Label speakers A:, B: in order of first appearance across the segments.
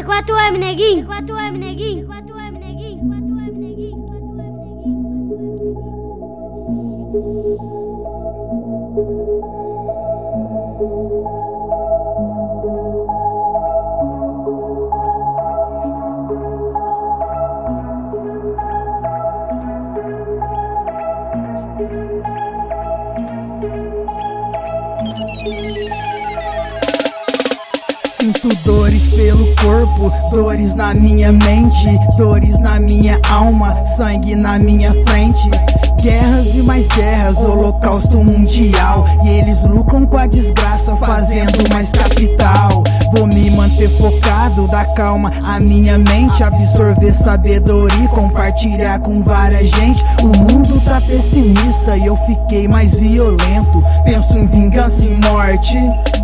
A: Sekuatu hemen egin! Sekuatu hemen egin!
B: Sinto dores pelo corpo, dores na minha mente, dores na minha alma, sangue na minha frente. Guerras e mais guerras, holocausto mundial. E eles lucram com a desgraça, fazendo mais capital. Vou me manter focado, dar calma a minha mente, absorver sabedoria e compartilhar com várias gente. O mundo tá pessimista e eu fiquei mais violento. Penso em vingança e morte.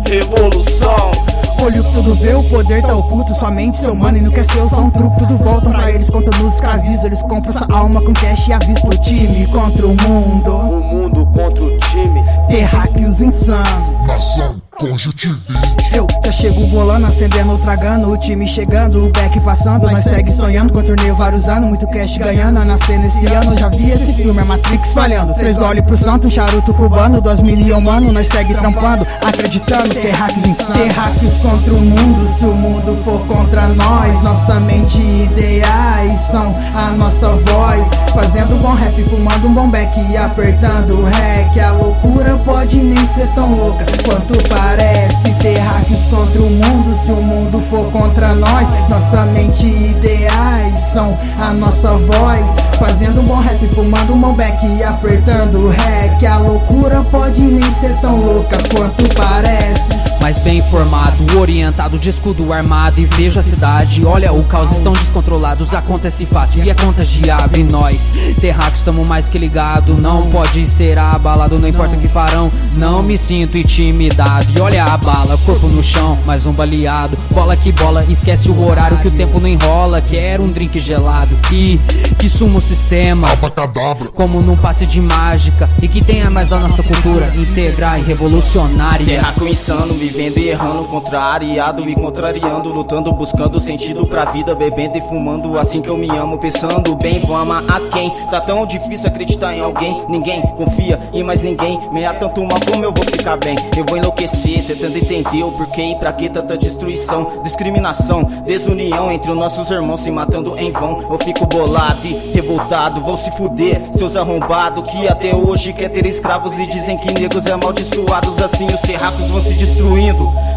C: Revolução.
B: Olho que tudo vê, o poder tá oculto, somente seu mano e não quer ser só um truque. Tudo voltam pra eles, contra nos escravizo. Eles compram sua alma com cash e aviso o time contra o mundo.
C: O mundo contra o time.
B: Terráqueos insanos.
D: Nação Conjuntivite.
B: Eu já chego bolando, acendendo, tragando, o time chegando, o back passando. Nós segue sonhando com torneio vários anos, muito cash ganhando. Nascer nesse ano, já vi esse filme, a Matrix falhando. Três gole pro santo, um charuto cubano, dois milhão mano. Nós segue trampando, acreditando. Terráqueos insanos. Terráqueos contra o mundo, se o mundo for contra nós. Nossa mente ideais são a nossa voz. Fazendo bom rap, fumando um bom back e apertando o rec. A loucura pode nem ser tão louca quanto parece. Terráqueos contra o mundo, se o mundo for contra nós. Nossa mente ideais são a nossa voz. Fazendo um bom rap, fumando um bom back e apertando o rec. A loucura pode nem ser tão louca quanto parece.
E: Mas bem informado, orientado de escudo armado E vejo a cidade, olha o caos, estão descontrolados Acontece fácil e é contagiável E nós, terráqueos, estamos mais que ligado. Não pode ser abalado, não importa o que farão Não me sinto intimidado. E olha a bala, corpo no chão, mais um baleado. Bola que bola, esquece o horário que o tempo não enrola. Quero um drink gelado e que suma o sistema.
D: Abacadabra.
E: como num passe de mágica E que tenha mais da nossa cultura Integrar e revolucionária.
C: Terraco insano, vivendo e errando, contrariado, me contrariando, lutando, buscando sentido pra vida, bebendo e fumando, assim que eu me amo, pensando bem, vou amar a quem? Tá tão difícil acreditar em alguém, ninguém confia em mais ninguém, meia tanto mal como eu vou ficar bem, eu vou enlouquecer, tentando entender o porquê e pra que tanta destruição, discriminação, desunião entre os nossos irmãos se matando em vão, eu fico bolado e revoltado, vão se fuder, seus arrombados que até hoje quer ter escravos e dizem que negros é amaldiçoados, assim os terracos vão se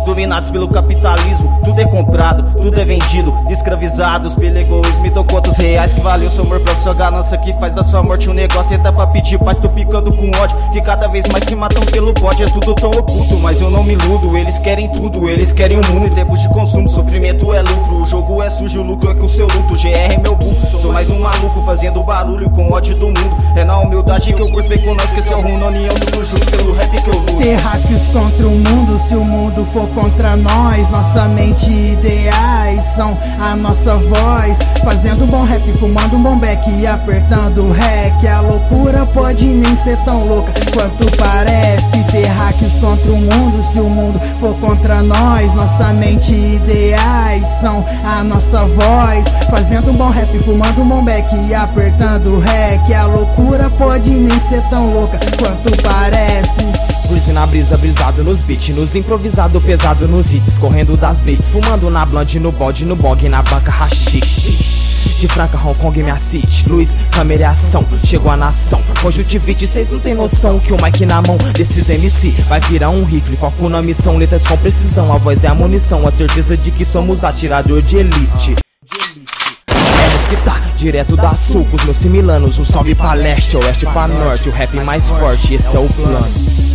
C: dominados pelo capitalismo. Tudo é comprado, tudo é vendido, escravizados pelo egoísmo. Então, quantos reais que valeu seu amor pra sua ganância que faz da sua morte um negócio? Entra pra pedir paz, tô ficando com ódio. Que cada vez mais se matam pelo bode, é tudo tão oculto. Mas eu não me iludo, eles querem tudo, eles querem o mundo em tempos de consumo. Sofrimento é lucro, o jogo é sujo, o lucro é com o seu luto. GR é meu vulto, sou mais um maluco fazendo barulho com ódio do mundo. É na humildade que eu curto, vem com nós que esse é o rumo, união tudo junto pelo rap que eu luto.
B: Terráqueos contra o mundo, se o mundo for contra nós. Nossa mente e ideais são a nossa voz. Fazendo bom rap, fumando um bom back e apertando o rec. A loucura pode nem ser tão louca quanto parece. Terráqueos contra o mundo, se o mundo for contra nós. Nossa mente e ideais são a nossa voz. Fazendo um bom rap, fumando um bom back e apertando o rec. A loucura pode nem ser tão louca quanto parece.
F: Cruise na brisa, brisado nos beats, nos improvisado, pesado nos hits, correndo das blitz, fumando na blonde, no bode, no bong, na banca rachixe. De Franca, Hong Kong, minha city, luz, câmera e ação, chegou a nação. Conjuntivite, cês não tem noção que o mic na mão desses MC vai virar um rifle, foco na missão, letras com precisão, a voz é a munição, a certeza de que somos atirador de elite. Que tá direto da sul com os meus similanos. Um salve pra leste, oeste pra norte. O rap mais forte, esse é o plano.